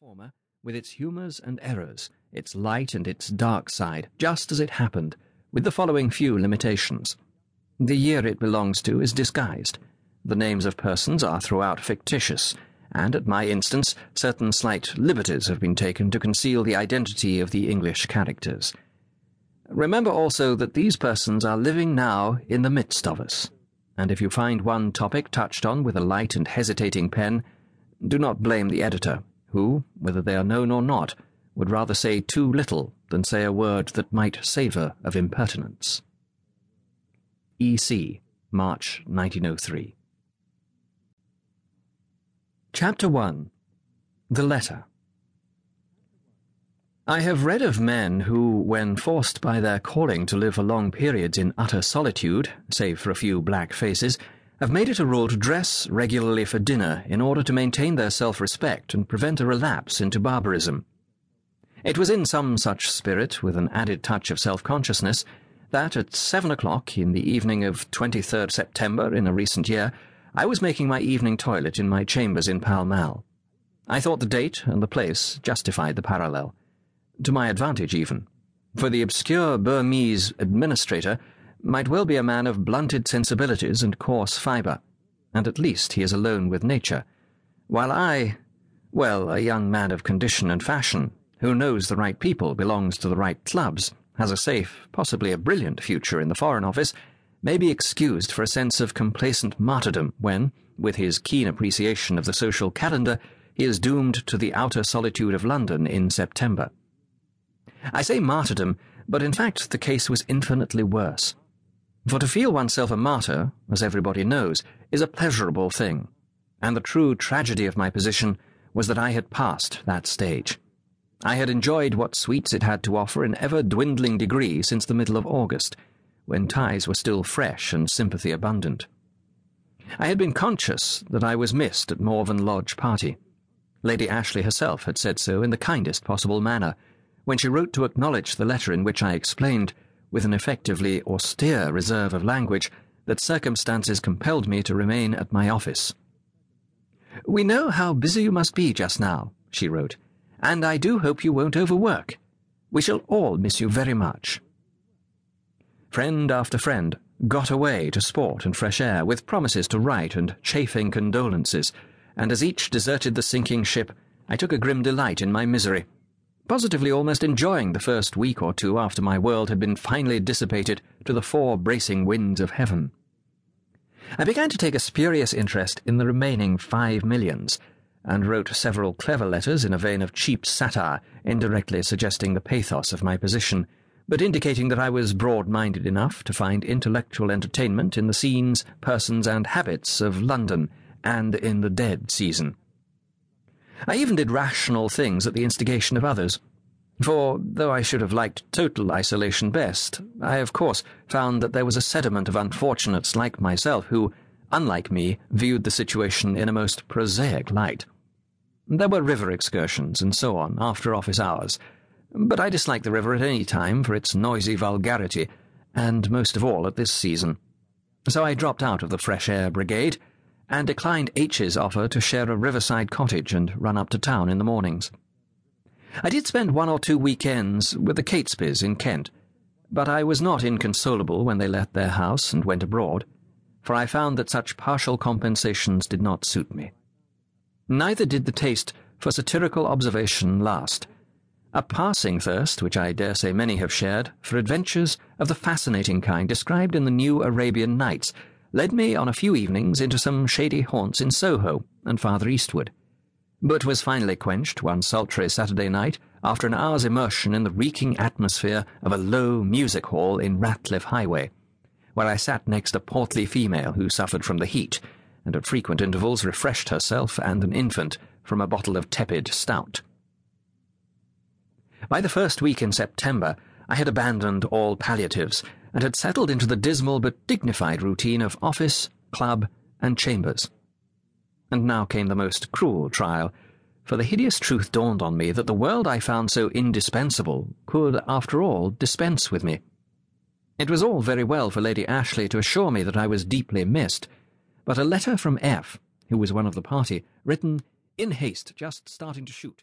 former, with its humours and errors, its light and its dark side, just as it happened, with the following few limitations. The year it belongs to is disguised. The names of persons are throughout fictitious, and at my instance, certain slight liberties have been taken to conceal the identity of the English characters. Remember also that these persons are living now in the midst of us, and if you find one topic touched on with a light and hesitating pen, do not blame the editor who, whether they are known or not, would rather say too little than say a word that might savour of impertinence. E.C., March 1903. Chapter 1 The Letter I have read of men who, when forced by their calling to live for long periods in utter solitude, save for a few black faces, have made it a rule to dress regularly for dinner in order to maintain their self respect and prevent a relapse into barbarism. It was in some such spirit, with an added touch of self consciousness, that at seven o'clock in the evening of 23rd September in a recent year, I was making my evening toilet in my chambers in Pall Mall. I thought the date and the place justified the parallel. To my advantage, even. For the obscure Burmese administrator might well be a man of blunted sensibilities and coarse fibre, and at least he is alone with nature, while I, well, a young man of condition and fashion, who knows the right people, belongs to the right clubs, has a safe, possibly a brilliant future in the Foreign Office, may be excused for a sense of complacent martyrdom when, with his keen appreciation of the social calendar, he is doomed to the outer solitude of London in September. I say martyrdom, but in fact the case was infinitely worse. For to feel oneself a martyr, as everybody knows, is a pleasurable thing, and the true tragedy of my position was that I had passed that stage. I had enjoyed what sweets it had to offer in ever dwindling degree since the middle of August, when ties were still fresh and sympathy abundant. I had been conscious that I was missed at Morven Lodge party. Lady Ashleigh herself had said so in the kindest possible manner, when she wrote to acknowledge the letter in which I explained with an effectively austere reserve of language, that circumstances compelled me to remain at my office. We know how busy you must be just now, she wrote, and I do hope you won't overwork. We shall all miss you very much. Friend after friend got away to sport and fresh air with promises to write and chafing condolences, and as each deserted the sinking ship, I took a grim delight in my misery positively almost enjoying the first week or two after my world had been finally dissipated to the four bracing winds of heaven. I began to take a spurious interest in the remaining five millions, and wrote several clever letters in a vein of cheap satire, indirectly suggesting the pathos of my position, but indicating that I was broad minded enough to find intellectual entertainment in the scenes, persons, and habits of London, and in the dead season. I even did rational things at the instigation of others. For, though I should have liked total isolation best, I of course found that there was a sediment of unfortunates like myself who, unlike me, viewed the situation in a most prosaic light. There were river excursions and so on after office hours, but I dislike the river at any time for its noisy vulgarity, and most of all at this season. So I dropped out of the fresh air brigade and declined H's offer to share a riverside cottage and run up to town in the mornings. I did spend one or two weekends with the Catesbys in Kent, but I was not inconsolable when they left their house and went abroad, for I found that such partial compensations did not suit me. Neither did the taste for satirical observation last. A passing thirst, which I dare say many have shared, for adventures of the fascinating kind described in the New Arabian Nights led me on a few evenings into some shady haunts in Soho and farther eastward, but was finally quenched one sultry Saturday night after an hour's immersion in the reeking atmosphere of a low music hall in Ratcliffe Highway, where I sat next a portly female who suffered from the heat and at frequent intervals refreshed herself and an infant from a bottle of tepid stout. By the first week in September, I had abandoned all palliatives and had settled into the dismal but dignified routine of office, club, and chambers. And now came the most cruel trial, for the hideous truth dawned on me that the world I found so indispensable could, after all, dispense with me. It was all very well for Lady Ashleigh to assure me that I was deeply missed, but a letter from F, who was one of the party, written in haste, just starting to shoot,